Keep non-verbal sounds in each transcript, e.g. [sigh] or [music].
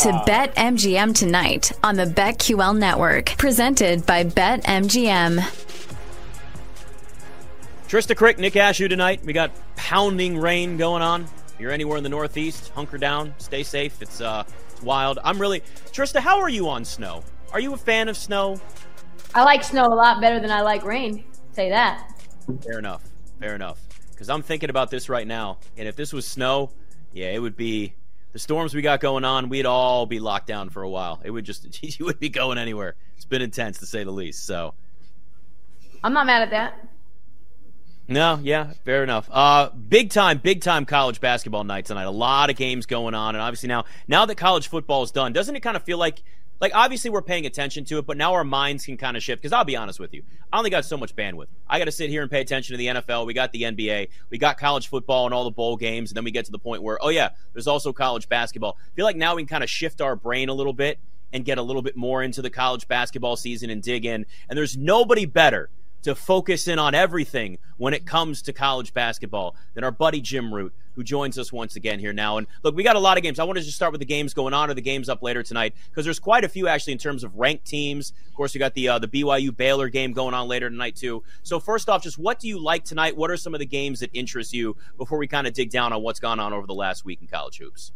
to BetMGM tonight on the BetQL network, presented by BetMGM. Trysta Krick, Nick Ashew tonight. We got pounding rain going on. If you're anywhere in the Northeast, hunker down, stay safe. It's uh, it's wild. I'm really Trysta. How are you on snow? Are you a fan of snow? I like snow a lot better than I like rain. Say that. Fair enough. Fair enough. Because I'm thinking about this right now, and if this was snow, yeah, it would be the storms we got going on, we'd all be locked down for a while. It would just [laughs] you would be going anywhere. It's been intense to say the least. So I'm not mad at that. No, yeah, fair enough. Uh, big time, big time college basketball night tonight. A lot of games going on, and obviously now, now that college football is done, doesn't it kind of feel like like obviously we're paying attention to it, but now our minds can kind of shift. Because I'll be honest with you, I only got so much bandwidth. I got to sit here and pay attention to the NFL. We got the NBA, we got college football and all the bowl games, and then we get to the point where, oh yeah, there's also college basketball. I feel like now we can kind of shift our brain a little bit and get a little bit more into the college basketball season and dig in. And there's nobody better to focus in on everything when it comes to college basketball than our buddy Jim Root, who joins us once again here now. And look, we got a lot of games. I want to just start with the games going on or the games up later tonight because there's quite a few actually in terms of ranked teams. Of course, we got the uh, the BYU Baylor game going on later tonight too. So first off, just what do you like tonight? What are some of the games that interest you before we kind of dig down on what's gone on over the last week in college hoops?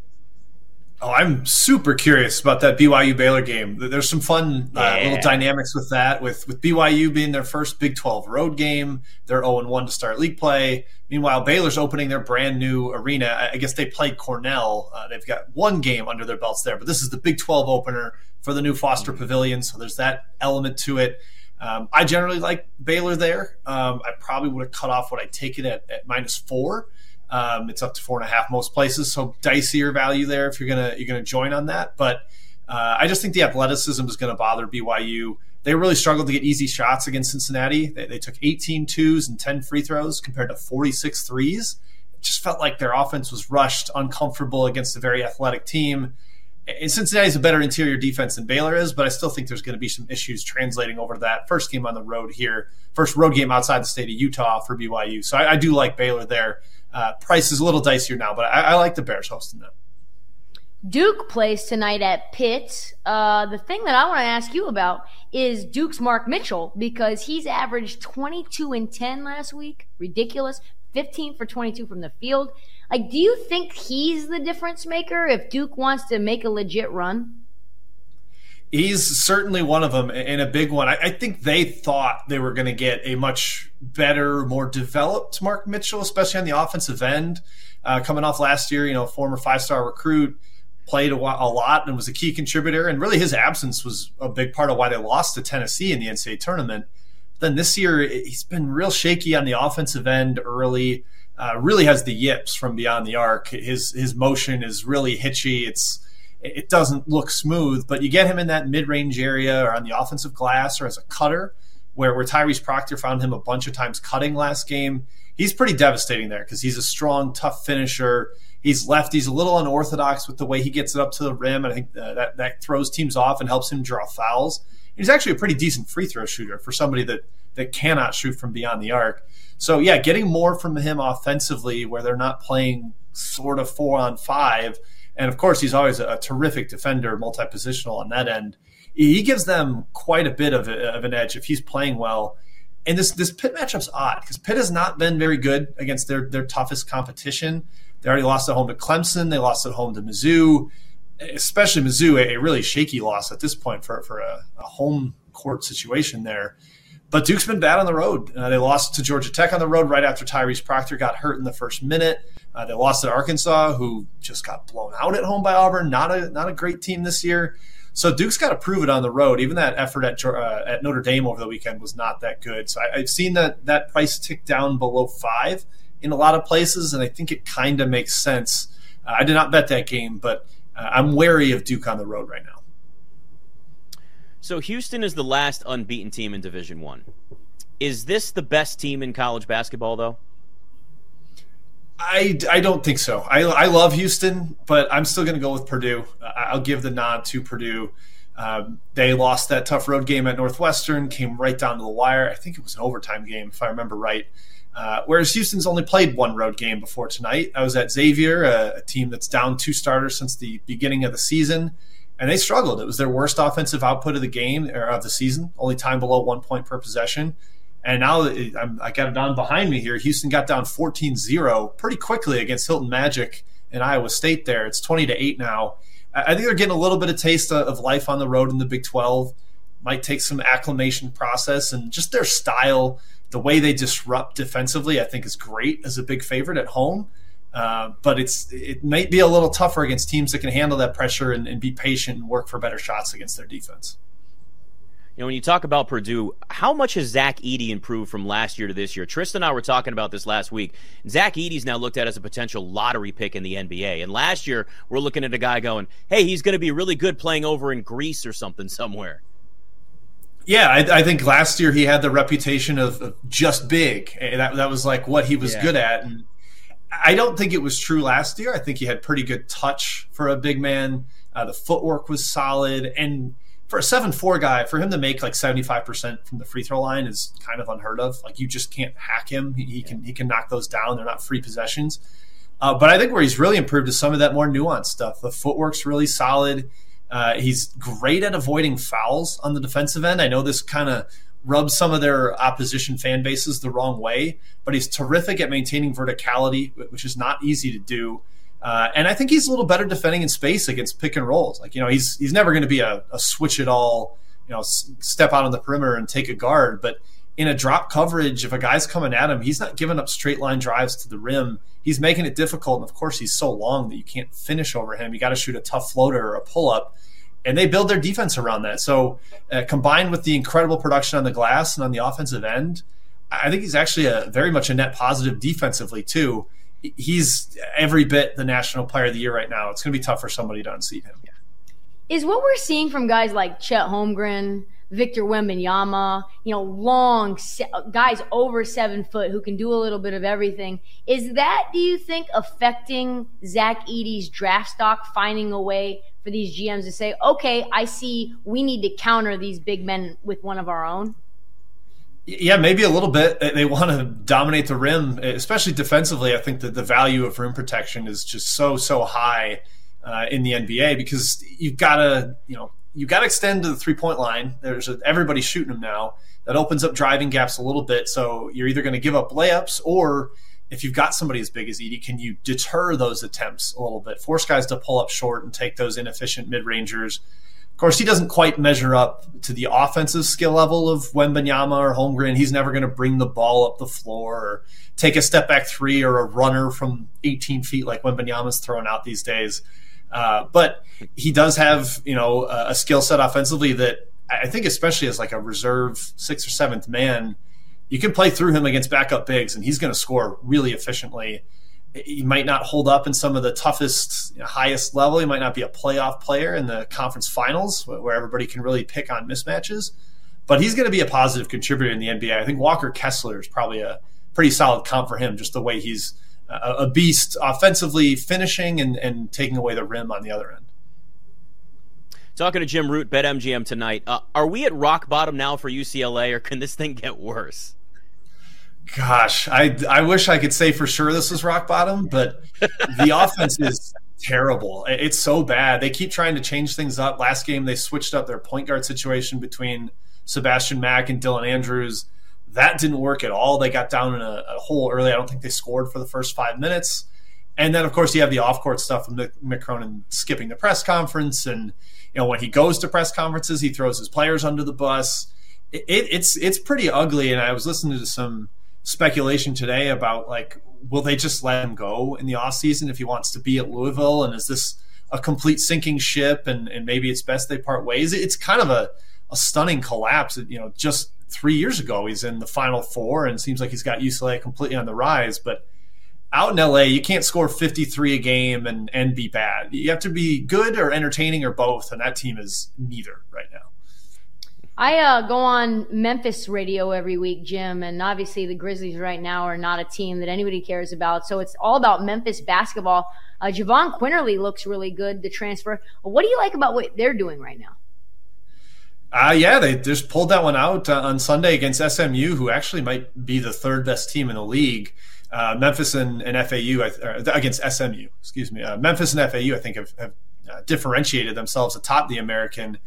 Oh, I'm super curious about that BYU Baylor game. There's some fun uh, yeah. little dynamics with that. With with BYU being their first Big 12 road game, they're 0 1 to start league play. Meanwhile, Baylor's opening their brand new arena. I guess they played Cornell. Uh, they've got one game under their belts there, but this is the Big 12 opener for the new Foster mm-hmm. Pavilion. So there's that element to it. Um, I generally like Baylor there. Um, I probably would have cut off what I take it at, at minus four. Um, it's up to four and a half most places, so dicier value there if you're gonna you're gonna join on that. But uh, I just think the athleticism is going to bother BYU. They really struggled to get easy shots against Cincinnati. They, they, took 18 twos and 10 free throws compared to 46 threes. It just felt like their offense was rushed, uncomfortable against a very athletic team. And Cincinnati's a better interior defense than Baylor is, but I still think there's going to be some issues translating over to that first game on the road here, first road game outside the state of Utah for BYU. So I, I do like Baylor there. Uh, price is a little dicier now, but I, I like the Bears hosting them. Duke plays tonight at Pitt. Uh, the thing that I want to ask you about is Duke's Mark Mitchell because he's averaged 22 and 10 last week. Ridiculous. 15 for 22 from the field. Like, do you think he's the difference maker if Duke wants to make a legit run? He's certainly one of them and a big one. I, I think they thought they were going to get a much better, more developed Mark Mitchell, especially on the offensive end. Uh, coming off last year, you know, former five star recruit, played a, a, lot and was a key contributor. And really, his absence was a big part of why they lost to Tennessee in the NCAA tournament. Then this year, he's been real shaky on the offensive end early. Uh, really has the yips from beyond the arc. His his motion is really hitchy. It's it doesn't look smooth, but you get him in that mid range area or on the offensive glass or as a cutter, where, where Tyrese Proctor found him a bunch of times cutting last game. He's pretty devastating there because he's a strong, tough finisher. He's left. He's a little unorthodox with the way he gets it up to the rim. And I think uh, that, that throws teams off and helps him draw fouls. He's actually a pretty decent free throw shooter for somebody that, that cannot shoot from beyond the arc. So, yeah, getting more from him offensively where they're not playing sort of four on five – and of course, he's always a, terrific defender, multi positional on that end. He gives them quite a bit of, a, of an edge if he's playing well. And this this Pitt matchup's odd because Pitt has not been very good against their their toughest competition. They already lost at home to Clemson. They lost at home to Mizzou, especially Mizzou, a, really shaky loss at this point for for a, a home court situation there. But Duke's been bad on the road. Uh, they lost to Georgia Tech on the road right after Tyrese Proctor got hurt in the first minute. Uh, they lost to Arkansas, who just got blown out at home by Auburn. Not a not a great team this year. So Duke's got to prove it on the road. Even that effort at uh, at Notre Dame over the weekend was not that good. So I, have seen that that price tick down below five in a lot of places, and I think it kind of makes sense. Uh, I did not bet that game, but uh, I'm wary of Duke on the road right now. So Houston is the last unbeaten team in Division One. Is this the best team in college basketball, though? I, I don't think so. I, I love Houston, but I'm still going to go with Purdue. I'll give the nod to Purdue. Um, they lost that tough road game at Northwestern, came right down to the wire. I think it was an overtime game, if I remember right. Uh, whereas Houston's only played one road game before tonight. I was at Xavier, a, a, team that's down two starters since the beginning of the season, and they struggled. It was their worst offensive output of the game or of the season, only time below one point per possession. And now I got it on behind me here. Houston got down 14 0 pretty quickly against Hilton Magic in Iowa State there. It's 20 to 8 now. I think they're getting a little bit of taste of life on the road in the Big 12. Might take some acclimation process and just their style the way they disrupt defensively, I think, is great as a big favorite at home. Uh, but it's it might be a little tougher against teams that can handle that pressure and, and be patient and work for better shots against their defense. You know, when you talk about Purdue, how much has Zach Edey improved from last year to this year? Tristan and I were talking about this last week. Zach Edey's now looked at as a potential lottery pick in the NBA. And last year, we're looking at a guy going, hey, he's going to be really good playing over in Greece or something somewhere. Yeah, I, I, think last year he had the reputation of, of just big. That that was like what he was yeah. good at, and I don't think it was true last year. I think he had pretty good touch for a big man. Uh, the footwork was solid, and for a seven four guy, for him to make like seventy five percent from the free throw line is kind of unheard of. Like you just can't hack him. He, he can he can knock those down. They're not free possessions. Uh, but I think where he's really improved is some of that more nuanced stuff. The footwork's really solid. Uh, he's great at avoiding fouls on the defensive end. I know this kind of rubs some of their opposition fan bases the wrong way, but he's terrific at maintaining verticality, which is not easy to do. Uh, and I think he's a little better defending in space against pick and rolls. Like you know, he's he's never going to be a, a, switch it all, you know, s- step out on the perimeter and take a guard. But in a drop coverage, if a guy's coming at him, he's not giving up straight line drives to the rim. He's making it difficult, and of course, he's so long that you can't finish over him. You got to shoot a tough floater or a pull up and they build their defense around that. So, uh, combined with the incredible production on the glass and on the offensive end, I think he's actually a very much a net positive defensively too. He's every bit the national player of the year right now. It's going to be tough for somebody to unseat him. Is what we're seeing from guys like Chet Holmgren, Victor Wembanyama, you know, long guys over seven foot who can do a little bit of everything. Is that, do you think, affecting Zach Edey's draft stock, finding a way for these GMs to say, okay, I see we need to counter these big men with one of our own? Yeah, maybe a little bit. They want to dominate the rim, especially defensively. I think that the value of rim protection is just so so high uh, in the NBA because you've got to you know you got to extend to the three point line. There's a, everybody shooting them now. That opens up driving gaps a little bit. So you're either going to give up layups or if you've got somebody as big as Edey, can you deter those attempts a little bit? Force guys to pull up short and take those inefficient mid rangers. Of course, he doesn't quite measure up to the offensive skill level of Wembanyama or Holmgren. He's never going to bring the ball up the floor or take a step back three or a runner from 18 feet like Wembanyama's throwing out these days. Uh, but he does have, you know, a, a skill set offensively that I think, especially as like a reserve sixth or seventh man, you can play through him against backup bigs, and he's going to score really efficiently. He might not hold up in some of the toughest, you know, highest level. He might not be a playoff player in the conference finals where everybody can really pick on mismatches, but he's going to be a positive contributor in the NBA. I think Walker Kessler is probably a pretty solid comp for him, just the way he's a, a beast offensively, finishing and, and taking away the rim on the other end. Talking to Jim Root, BetMGM tonight. Uh, are we at rock bottom now for UCLA, or can this thing get worse? Gosh, I I wish I could say for sure this was rock bottom, but the [laughs] offense is terrible. It's so bad. They keep trying to change things up. Last game they switched up their point guard situation between Sebastian Mack and Dylan Andrews. That didn't work at all. They got down in a, a hole early. I don't think they scored for the first five minutes. And then, of course, you have the off-court stuff from Mick Cronin skipping the press conference, and you know when he goes to press conferences, he throws his players under the bus. It, it, it's it's pretty ugly. And I was listening to some speculation today about like, will they just let him go in the off season if he wants to be at Louisville? And is this a complete sinking ship? And and maybe it's best they part ways. It's kind of a a stunning collapse. You know, just three years ago he's in the Final Four, and seems like he's got UCLA completely on the rise, but out in LA, you can't score 53 a game and, and be bad. You have to be good or entertaining or both, and that team is neither right now. I uh, go on Memphis radio every week, Jim, and obviously the Grizzlies right now are not a team that anybody cares about. So it's all about Memphis basketball. Uh, Jahvon Quinerly looks really good, the transfer. What do you like about what they're doing right now? Uh, yeah, they just pulled that one out uh, on Sunday against SMU, who actually might be the third best team in the league. Uh, Memphis and, and FAU against SMU, excuse me. Uh, Memphis and FAU, I think, have, have uh, differentiated themselves atop the American.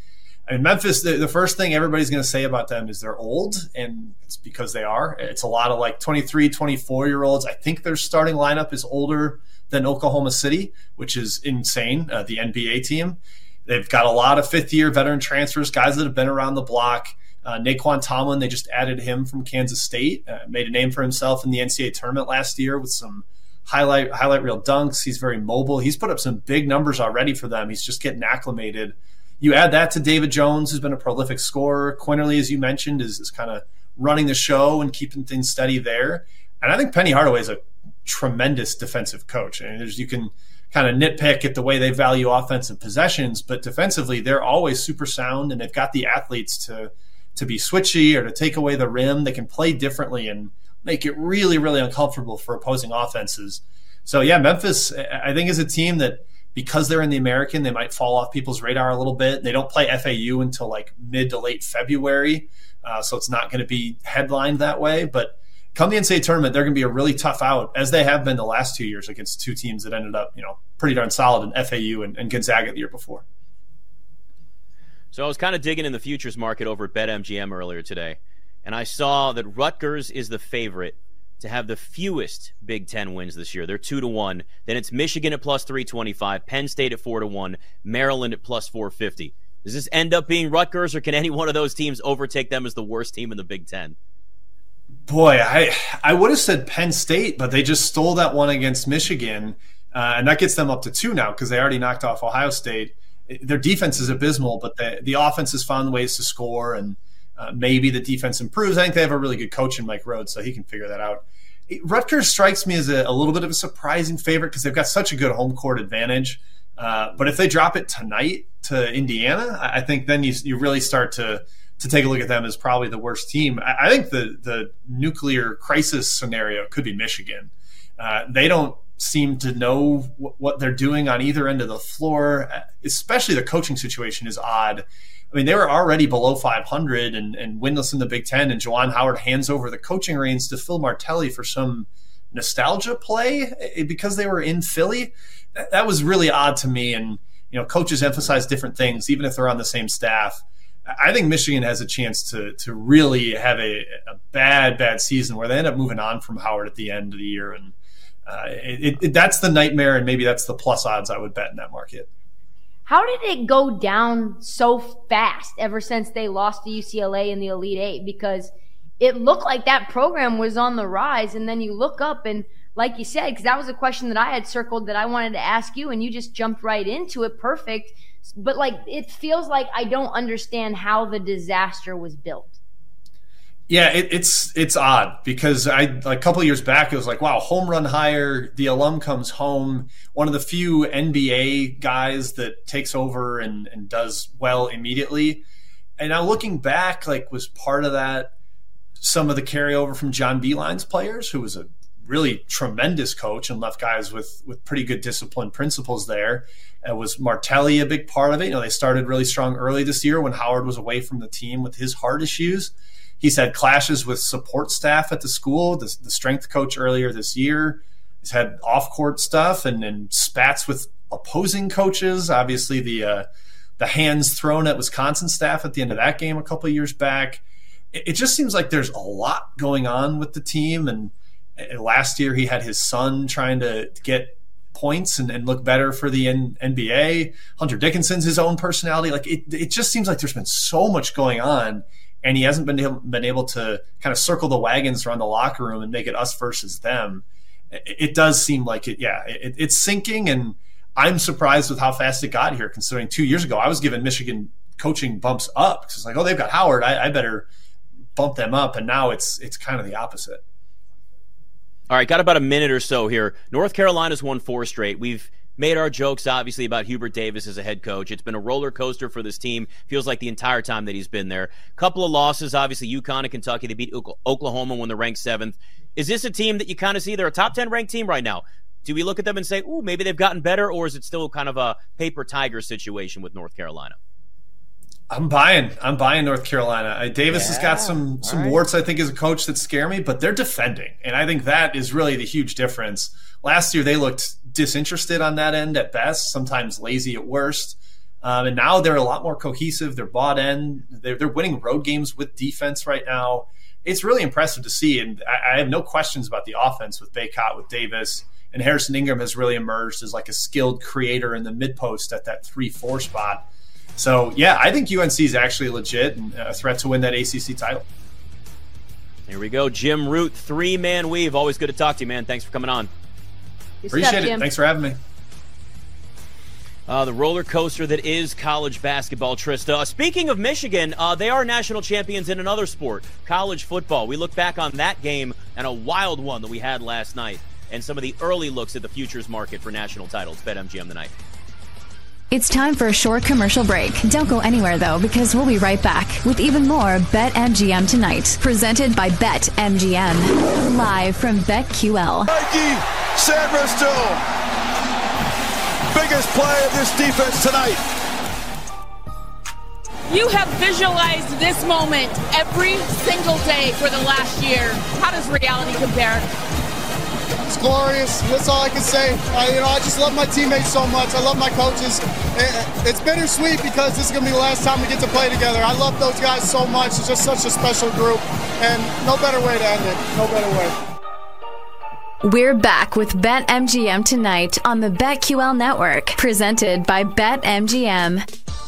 I mean, Memphis, the, the first thing everybody's going to say about them is they're old, and it's because they are. It's a lot of like 23, 24 year olds. I think their starting lineup is older than Oklahoma City, which is insane, uh, the NBA team. They've got a lot of fifth year veteran transfers, guys that have been around the block. Uh, Nae'Qwan Tomlin, they just added him from Kansas State, uh, made a name for himself in the NCAA tournament last year with some highlight highlight reel dunks. He's very mobile. He's put up some big numbers already for them. He's just getting acclimated. You add that to David Jones, who's been a prolific scorer. Quinerly, as you mentioned, is, is kind of running the show and keeping things steady there. And I think Penny Hardaway is a tremendous defensive coach. I mean, you can kind of nitpick at the way they value offensive possessions, but defensively they're always super sound and they've got the athletes to to be switchy or to take away the rim. They can play differently and make it really, really uncomfortable for opposing offenses. So yeah, Memphis I think is a team that because they're in the American, they might fall off people's radar a little bit. They don't play FAU until like mid to late February, uh, so it's not going to be headlined that way. But come the NCAA tournament, they're going to be a really tough out, as they have been the last two years against two teams that ended up, you know, pretty darn solid in FAU and, and Gonzaga the year before. So I was kind of digging in the futures market over at BetMGM earlier today, and I saw that Rutgers is the favorite to have the fewest Big Ten wins this year. They're two to one. Then it's Michigan at plus three twenty five, Penn State at four to one, Maryland at plus four fifty. Does this end up being Rutgers, or can any one of those teams overtake them as the worst team in the Big Ten? Boy, I I would have said Penn State, but they just stole that one against Michigan, uh, and that gets them up to two now because they already knocked off Ohio State. Their defense is abysmal, but the the offense has found ways to score, and uh, maybe the defense improves. I think they have a really good coach in Mike Rhoades, so he can figure that out. Rutgers strikes me as a, a little bit of a surprising favorite because they've got such a good home court advantage. Uh, but if they drop it tonight to Indiana, I think then you you really start to to take a look at them as probably the worst team. I, I think the the nuclear crisis scenario could be Michigan. Uh, they don't seem to know what they're doing on either end of the floor. Especially the coaching situation is odd. I mean, they were already below 500 and, and winless in the Big Ten, and Juwan Howard hands over the coaching reins to Phil Martelli for some nostalgia play eh, because they were in Philly. That, that was really odd to me. And you know, coaches emphasize different things, even if they're on the same staff. I think Michigan has a chance to to really have a, a, bad bad season where they end up moving on from Howard at the end of the year, and uh, it, it, that's the nightmare, and maybe that's the plus odds I would bet in that market. How did it go down so fast ever since they lost to UCLA in the Elite Eight? Because it looked like that program was on the rise, and then you look up and like you said, because that was a question that I had circled that I wanted to ask you, and you just jumped right into it. Perfect but like it feels like I don't understand how the disaster was built. Yeah, it, it's it's odd because I a couple years back it was like wow home run hire the alum comes home one of the few NBA guys that takes over and, and does well immediately and now looking back like was part of that some of the carryover from John Beilein's players who was a really tremendous coach and left guys with with pretty good discipline principles there it was Martelli a big part of it. You know, they started really strong early this year when Howard was away from the team with his heart issues. He's had clashes with support staff at the school, the, the strength coach earlier this year. He's had off court stuff and, and spats with opposing coaches. Obviously, the uh, the hands thrown at Wisconsin staff at the end of that game a couple years back. It, it just seems like there's a lot going on with the team. And, and last year, he had his son trying to get points and, and look better for the N- NBA. Hunter Dickinson's his own personality. Like it, it just seems like there's been so much going on, and he hasn't been able, been able to kind of circle the wagons around the locker room and make it us versus them. It, it does seem like it. Yeah, it, it's sinking, and I'm surprised with how fast it got here. Considering two years ago, I was giving Michigan coaching bumps up because it's like, oh, they've got Howard. I, I better bump them up, and now it's it's kind of the opposite. All right, got about a minute or so here. North Carolina's won four straight. We've made our jokes, obviously, about Hubert Davis as a head coach. It's been a roller coaster for this team. Feels like the entire time that he's been there. Couple of losses, obviously, UConn and Kentucky. They beat Oklahoma when they're ranked seventh. Is this a team that you kind of see? They're a top 10 ranked team right now. Do we look at them and say, ooh, maybe they've gotten better, or is it still kind of a paper tiger situation with North Carolina? I'm buying. I'm buying North Carolina. Davis yeah, has got some some right. warts, I think, as a coach that scare me, but they're defending, and I think that is really the huge difference. Last year, they looked disinterested on that end at best, sometimes lazy at worst, um, and now they're a lot more cohesive. They're bought in. They're, they're winning road games with defense right now. It's really impressive to see, and I, I have no questions about the offense with Bacot, with Davis, and Harrison Ingram has really emerged as like a skilled creator in the mid post at that three four spot. So yeah, I think UNC is actually legit and a threat to win that ACC title. Here we go, Jim Root, three man weave. Always good to talk to you, man. Thanks for coming on. Good Appreciate stuff, it. Thanks for having me. Uh, the roller coaster that is college basketball, Trysta. Uh, speaking of Michigan, uh, they are national champions in another sport, college football. We look back on that game and a wild one that we had last night, and some of the early looks at the futures market for national titles. BetMGM tonight. It's time for a short commercial break. Don't go anywhere though, because we'll be right back with even more BetMGM tonight, presented by BetMGM, live from BetQL. Nike, San biggest play of this defense tonight. You have visualized this moment every single day for the last year. How does reality compare? It's glorious. That's all I can say. Uh, you know, I just love my teammates so much. I love my coaches. It, it's bittersweet because this is going to be the last time we get to play together. I love those guys so much. It's just such a special group, and no better way to end it. No better way. We're back with BetMGM tonight on the BetQL network, presented by BetMGM.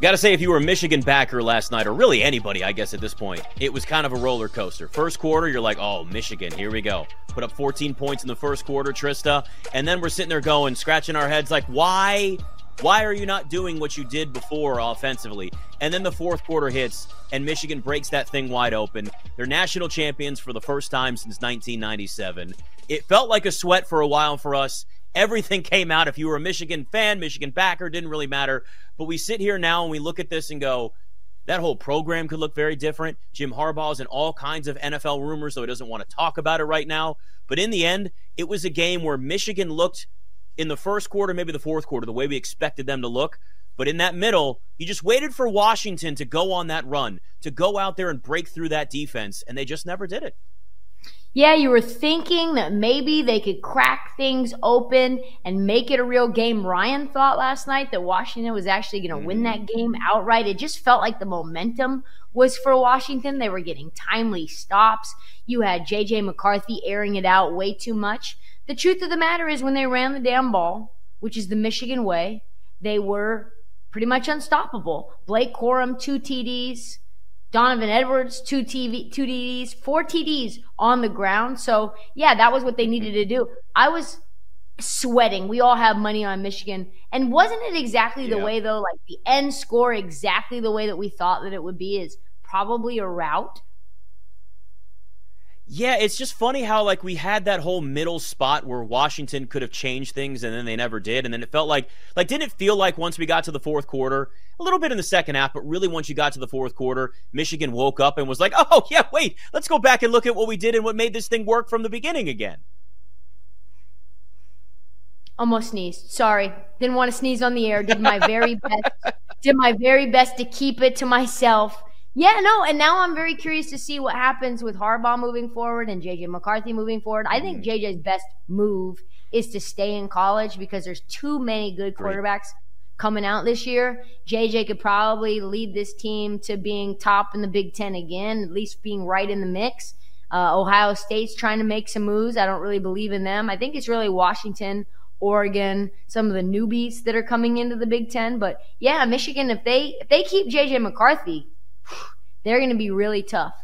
Got to say, if you were a Michigan backer last night, or really anybody, I guess at this point, it was kind of a roller coaster. First quarter, you're like, oh, Michigan, here we go. Put up 14 points in the first quarter, Trysta. And then we're sitting there going, scratching our heads, like, why? Why are you not doing what you did before offensively? And then the fourth quarter hits, and Michigan breaks that thing wide open. They're national champions for the first time since 1997. It felt like a sweat for a while for us. Everything came out. If you were a Michigan fan, Michigan backer, didn't really matter. But we sit here now and we look at this and go, that whole program could look very different. Jim Harbaugh's in all kinds of NFL rumors, though he doesn't want to talk about it right now. But in the end, it was a game where Michigan looked in the first quarter, maybe the fourth quarter, the way we expected them to look. But in that middle, you just waited for Washington to go on that run, to go out there and break through that defense, and they just never did it yeah, you were thinking that maybe they could crack things open and make it a real game. Ryan thought last night that Washington was actually going to win that mm-hmm. game outright. It just felt like the momentum was for Washington. They were getting timely stops. You had JJ McCarthy airing it out way too much. The truth of the matter is, when they ran the damn ball, which is the Michigan way, they were pretty much unstoppable. Blake Corum, two TDs. Donovan Edwards, two TV, two TDs, four TDs on the ground. So yeah, that was what they needed to do. I was sweating. We all have money on Michigan, and wasn't it exactly the yeah. way though? Like the end score, exactly the way that we thought that it would be is probably a rout. Yeah, it's just funny how like we had that whole middle spot where Washington could have changed things and then they never did and then it felt like like didn't it feel like once we got to the fourth quarter, a little bit in the second half, but really once you got to the fourth quarter, Michigan woke up and was like, "Oh, yeah, wait, let's go back and look at what we did and what made this thing work from the beginning again." Almost sneezed. Sorry. Didn't want to sneeze on the air. Did my very [laughs] best. Did my very best to keep it to myself. Yeah, no, and now I'm very curious to see what happens with Harbaugh moving forward and JJ McCarthy moving forward. I think JJ's mm-hmm. best move is to stay in college because there's too many good quarterbacks coming out this year. JJ could probably lead this team to being top in the Big Ten again, at least being right in the mix. Uh, Ohio State's trying to make some moves. I don't really believe in them. I think it's really Washington, Oregon, some of the newbies that are coming into the Big Ten. But yeah, Michigan, if they if they keep JJ McCarthy, they're going to be really tough.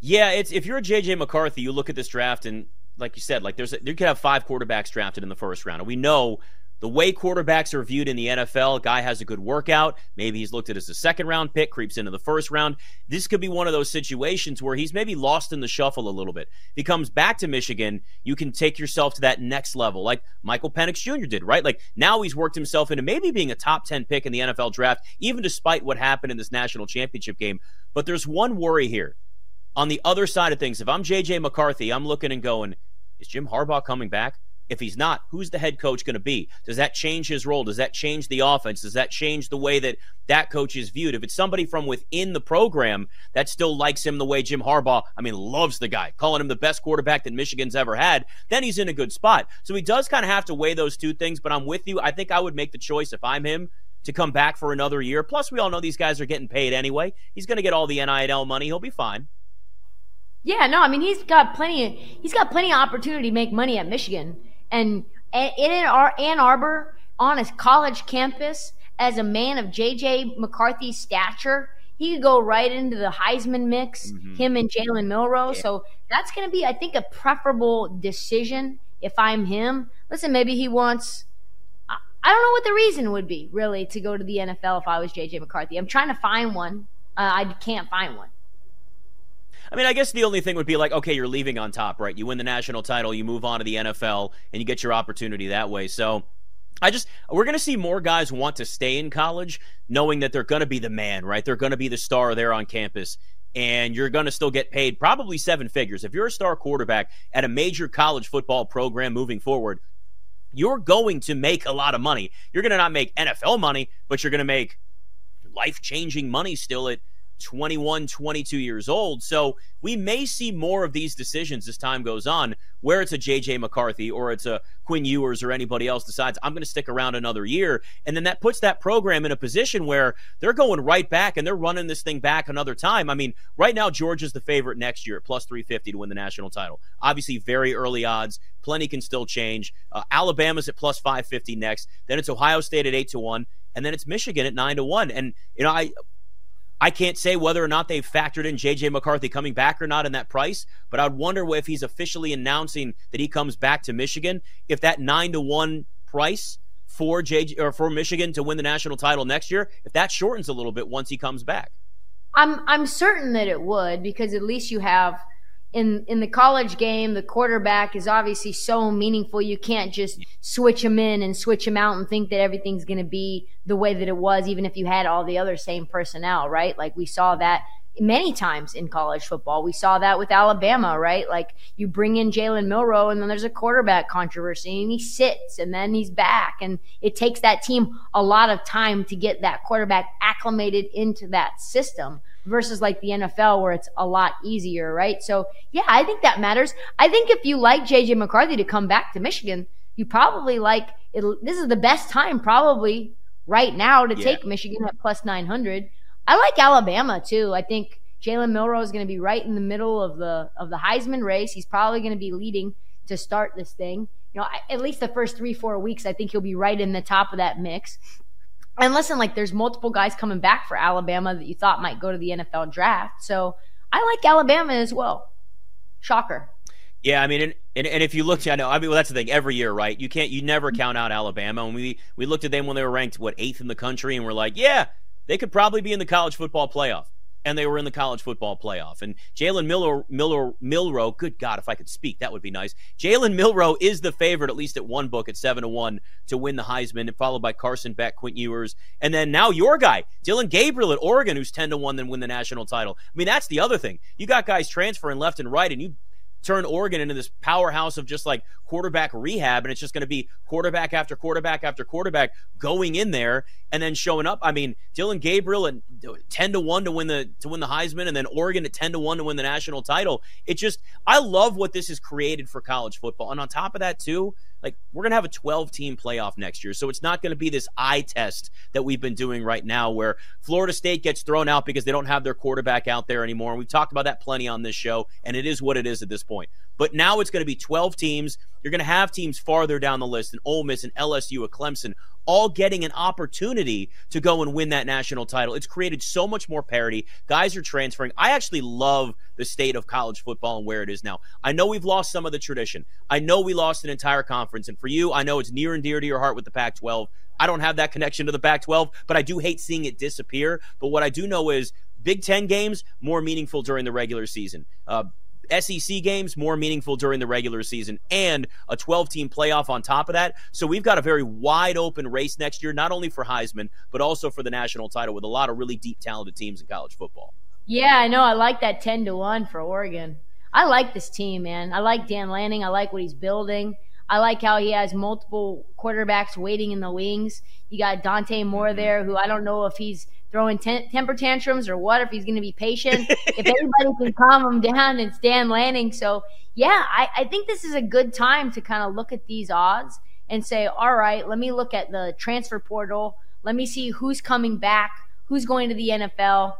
Yeah, it's if you're a JJ McCarthy, you look at this draft and like you said, like there's a, you could have five quarterbacks drafted in the first round, and we know the way quarterbacks are viewed in the NFL, guy has a good workout. Maybe he's looked at as a second round pick, creeps into the first round. This could be one of those situations where he's maybe lost in the shuffle a little bit. If he comes back to Michigan, you can take yourself to that next level, like Michael Penix Jr. did, right? Like now he's worked himself into maybe being a top 10 pick in the NFL draft, even despite what happened in this national championship game. But there's one worry here. On the other side of things, if I'm JJ McCarthy, I'm looking and going, is Jim Harbaugh coming back? If he's not, who's the head coach going to be? Does that change his role? Does that change the offense? Does that change the way that that coach is viewed? If it's somebody from within the program that still likes him the way Jim Harbaugh, I mean, loves the guy, calling him the best quarterback that Michigan's ever had, then he's in a good spot. So he does kind of have to weigh those two things, but I'm with you. I think I would make the choice if I'm him to come back for another year. Plus, we all know these guys are getting paid anyway. He's going to get all the NIL money. He'll be fine. Yeah, no, I mean he's got plenty. He's got plenty of opportunity to make money at Michigan, and in Ann Arbor on a college campus as a man of JJ McCarthy's stature, he could go right into the Heisman mix. Mm-hmm. Him and Jalen Milroe. Yeah. So that's going to be, I think, a preferable decision if I'm him. Listen, maybe he wants I don't know what the reason would be really to go to the NFL if I was JJ McCarthy. I'm trying to find one. Uh, I can't find one. I mean, I guess the only thing would be like, okay, you're leaving on top, right? You win the national title, you move on to the NFL, and you get your opportunity that way. So I just, we're going to see more guys want to stay in college knowing that they're going to be the man, right? They're going to be the star there on campus. And you're going to still get paid probably seven figures. If you're a star quarterback at a major college football program moving forward, you're going to make a lot of money. You're going to not make NFL money, but you're going to make life changing money still at 21, 22 years old. So we may see more of these decisions as time goes on, where it's a JJ McCarthy or it's a Quinn Ewers or anybody else decides I'm going to stick around another year. And then that puts that program in a position where they're going right back and they're running this thing back another time. I mean, right now, Georgia's the favorite next year at plus 350 to win the national title. Obviously, very early odds. Plenty can still change. Uh, Alabama's at plus 550 next. Then it's Ohio State at 8 to 1 and then it's Michigan at nine to one. And you know, I I can't say whether or not they've factored in JJ McCarthy coming back or not in that price, but I'd wonder if he's officially announcing that he comes back to Michigan, if that nine to one price for JJ or for Michigan to win the national title next year, if that shortens a little bit once he comes back. I'm I'm certain that it would because at least you have in in the college game, the quarterback is obviously so meaningful. You can't just switch him in and switch him out and think that everything's going to be the way that it was, even if you had all the other same personnel, right? Like we saw that many times in college football. We saw that with Alabama, right? Like you bring in Jalen Milroe, and then there's a quarterback controversy and he sits and then he's back. And it takes that team a lot of time to get that quarterback acclimated into that system versus like the NFL where it's a lot easier, right? So yeah, I think that matters. I think if you like JJ McCarthy to come back to Michigan, you probably like it. This is the best time probably right now to yeah. take Michigan at plus 900. I like Alabama too. I think Jalen Milroe is going to be right in the middle of the of the Heisman race. He's probably going to be leading to start this thing. You know, at least the first three four weeks, I think he'll be right in the top of that mix. And listen, like there's multiple guys coming back for Alabama that you thought might go to the NFL draft. So I like Alabama as well. Shocker. Yeah, I mean, and, and, and, if you look, I know, I mean, well, that's the thing. Every year, right? You can't, you never count out Alabama. And we we looked at them when they were ranked what eighth in the country, and we're like, yeah, they could probably be in the college football playoff and they were in the college football playoff. And Jalen Miller, Miller, Milroe, good God, if I could speak, that would be nice. Jalen Milroe is the favorite, at least at one book, at seven to one to win the Heisman, followed by Carson Beck, Quinn Ewers, and then now your guy, Dillon Gabriel at Oregon, who's ten to one, then win the national title. I mean, that's the other thing. You got guys transferring left and right, and you turn Oregon into this powerhouse of just like quarterback rehab, and it's just going to be quarterback after quarterback after quarterback going in there and then showing up. I mean, Dillon Gabriel at ten to one to win the to win the Heisman, and then Oregon at ten to one to win the national title. It just I love what this has created for college football, and on top of that too, like we're going to have a 12 team playoff next year. So it's not going to be this eye test that we've been doing right now where Florida State gets thrown out because they don't have their quarterback out there anymore. And we've talked about that plenty on this show, and it is what it is at this point. But now it's going to be 12 teams. You're going to have teams farther down the list, and Ole Miss and LSU, a Clemson, all getting an opportunity to go and win that national title. It's created so much more parity. Guys are transferring. I actually love the state of college football and where it is now. I know we've lost some of the tradition. I know we lost an entire conference. And for you, I know it's near and dear to your heart with the Pac 12. I don't have that connection to the Pac 12, but I do hate seeing it disappear. But what I do know is Big Ten games more meaningful during the regular season. Uh, SEC games more meaningful during the regular season and a 12 team playoff on top of that. So we've got a very wide open race next year, not only for Heisman, but also for the national title with a lot of really deep, talented teams in college football. Yeah, I know. I like that 10 to 1 for Oregon. I like this team, man. I like Dan Lanning. I like what he's building. I like how he has multiple quarterbacks waiting in the wings. You got Dante Moore mm-hmm. there, who I don't know if he's throwing ten- temper tantrums or what, if he's going to be patient. [laughs] if anybody can calm him down, it's Dan Lanning. So, yeah, I, I think this is a good time to kind of look at these odds and say, all right, let me look at the transfer portal. Let me see who's coming back, who's going to the NFL,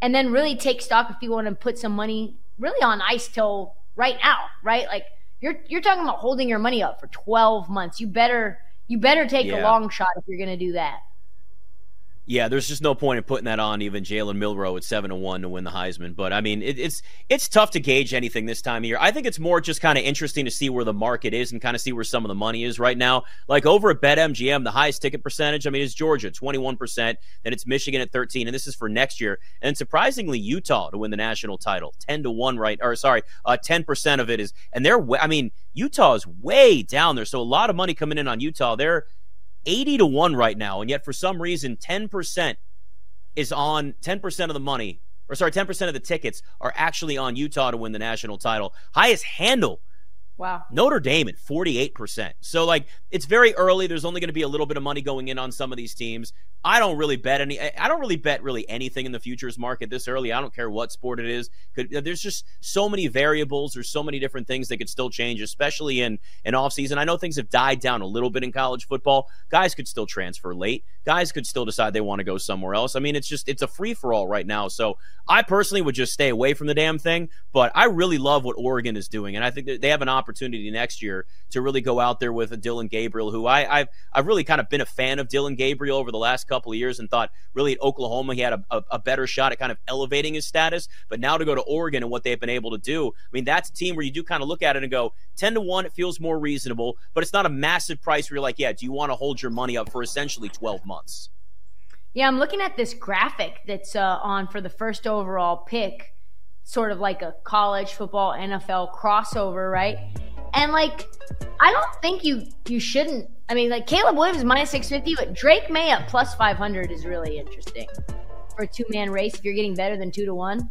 and then really take stock if you want to put some money really on ice till right now, right? Like you're you're talking about holding your money up for 12 months. You better you better take yeah. a long shot if you're going to do that. Yeah, there's just no point in putting that on even Jalen Milroe at seven to one to win the Heisman. But I mean, it, it's it's tough to gauge anything this time of year. I think it's more just kind of interesting to see where the market is and kind of see where some of the money is right now. Like over at BetMGM, the highest ticket percentage, I mean, is Georgia, 21%. Then it's Michigan at 13, and this is for next year. And surprisingly, Utah to win the national title, 10 to one, right? Or sorry, uh, 10% of it is, and they're, I mean, Utah is way down there, so a lot of money coming in on Utah. They're 80 to 1 right now, and yet for some reason 10% is on 10% of the money, or sorry, 10% of the tickets are actually on Utah to win the national title. Highest handle Wow. Notre Dame at 48%. So, like, it's very early. There's only going to be a little bit of money going in on some of these teams. I don't really bet any. I don't really bet really anything in the futures market this early. I don't care what sport it is. Could, there's just so many variables. There's so many different things that could still change, especially in an off season. I know things have died down a little bit in college football. Guys could still transfer late. Guys could still decide they want to go somewhere else. I mean, it's just it's a free for all right now. So I personally would just stay away from the damn thing. But I really love what Oregon is doing, and I think that they have an opportunity next year to really go out there with a Dillon Gabriel, who I, I've I've really kind of been a fan of Dillon Gabriel over the last couple of years and thought really at Oklahoma he had a, a, a, better shot at kind of elevating his status. But now to go to Oregon and what they've been able to do, I mean, that's a team where you do kind of look at it and go, 10 to 1, it feels more reasonable, but it's not a massive price where you're like, yeah, do you want to hold your money up for essentially 12 months? Yeah, I'm looking at this graphic that's uh, on for the first overall pick, sort of like a college football NFL crossover, right? And like, I don't think you you shouldn't. I mean, like Caleb Williams minus six fifty, but Drake Maye at plus five hundred is really interesting for a two man race. If you're getting better than two to one,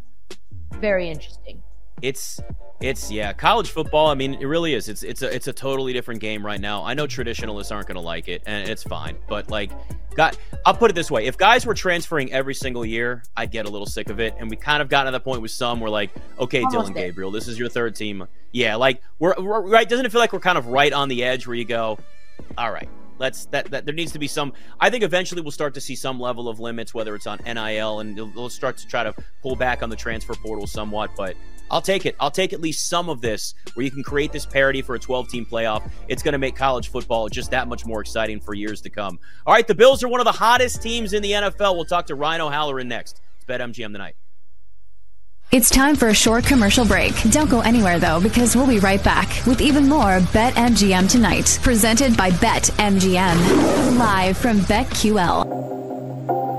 very interesting. It's it's yeah, college football. I mean, it really is. It's it's a it's a totally different game right now. I know traditionalists aren't going to like it, and it's fine. But like, got I'll put it this way: if guys were transferring every single year, I'd get a little sick of it. And we kind of got to the point with some where like, okay, Almost Dillon Gabriel, this is your third team. Yeah, like we're, we're right. Doesn't it feel like we're kind of right on the edge where you go, all right, let's that, that there needs to be some i think eventually we'll start to see some level of limits whether it's on nil and they'll start to try to pull back on the transfer portal somewhat but I'll take it. I'll take at least some of this where you can create this parity for a 12 team playoff. It's going to make college football just that much more exciting for years to come. All right, the Bills are one of the hottest teams in the NFL. We'll talk to Ryan O'Halloran next. It's BetMGM tonight. It's time for a short commercial break. Don't go anywhere though, because we'll be right back with even more BetMGM tonight, presented by BetMGM, live from BetQL.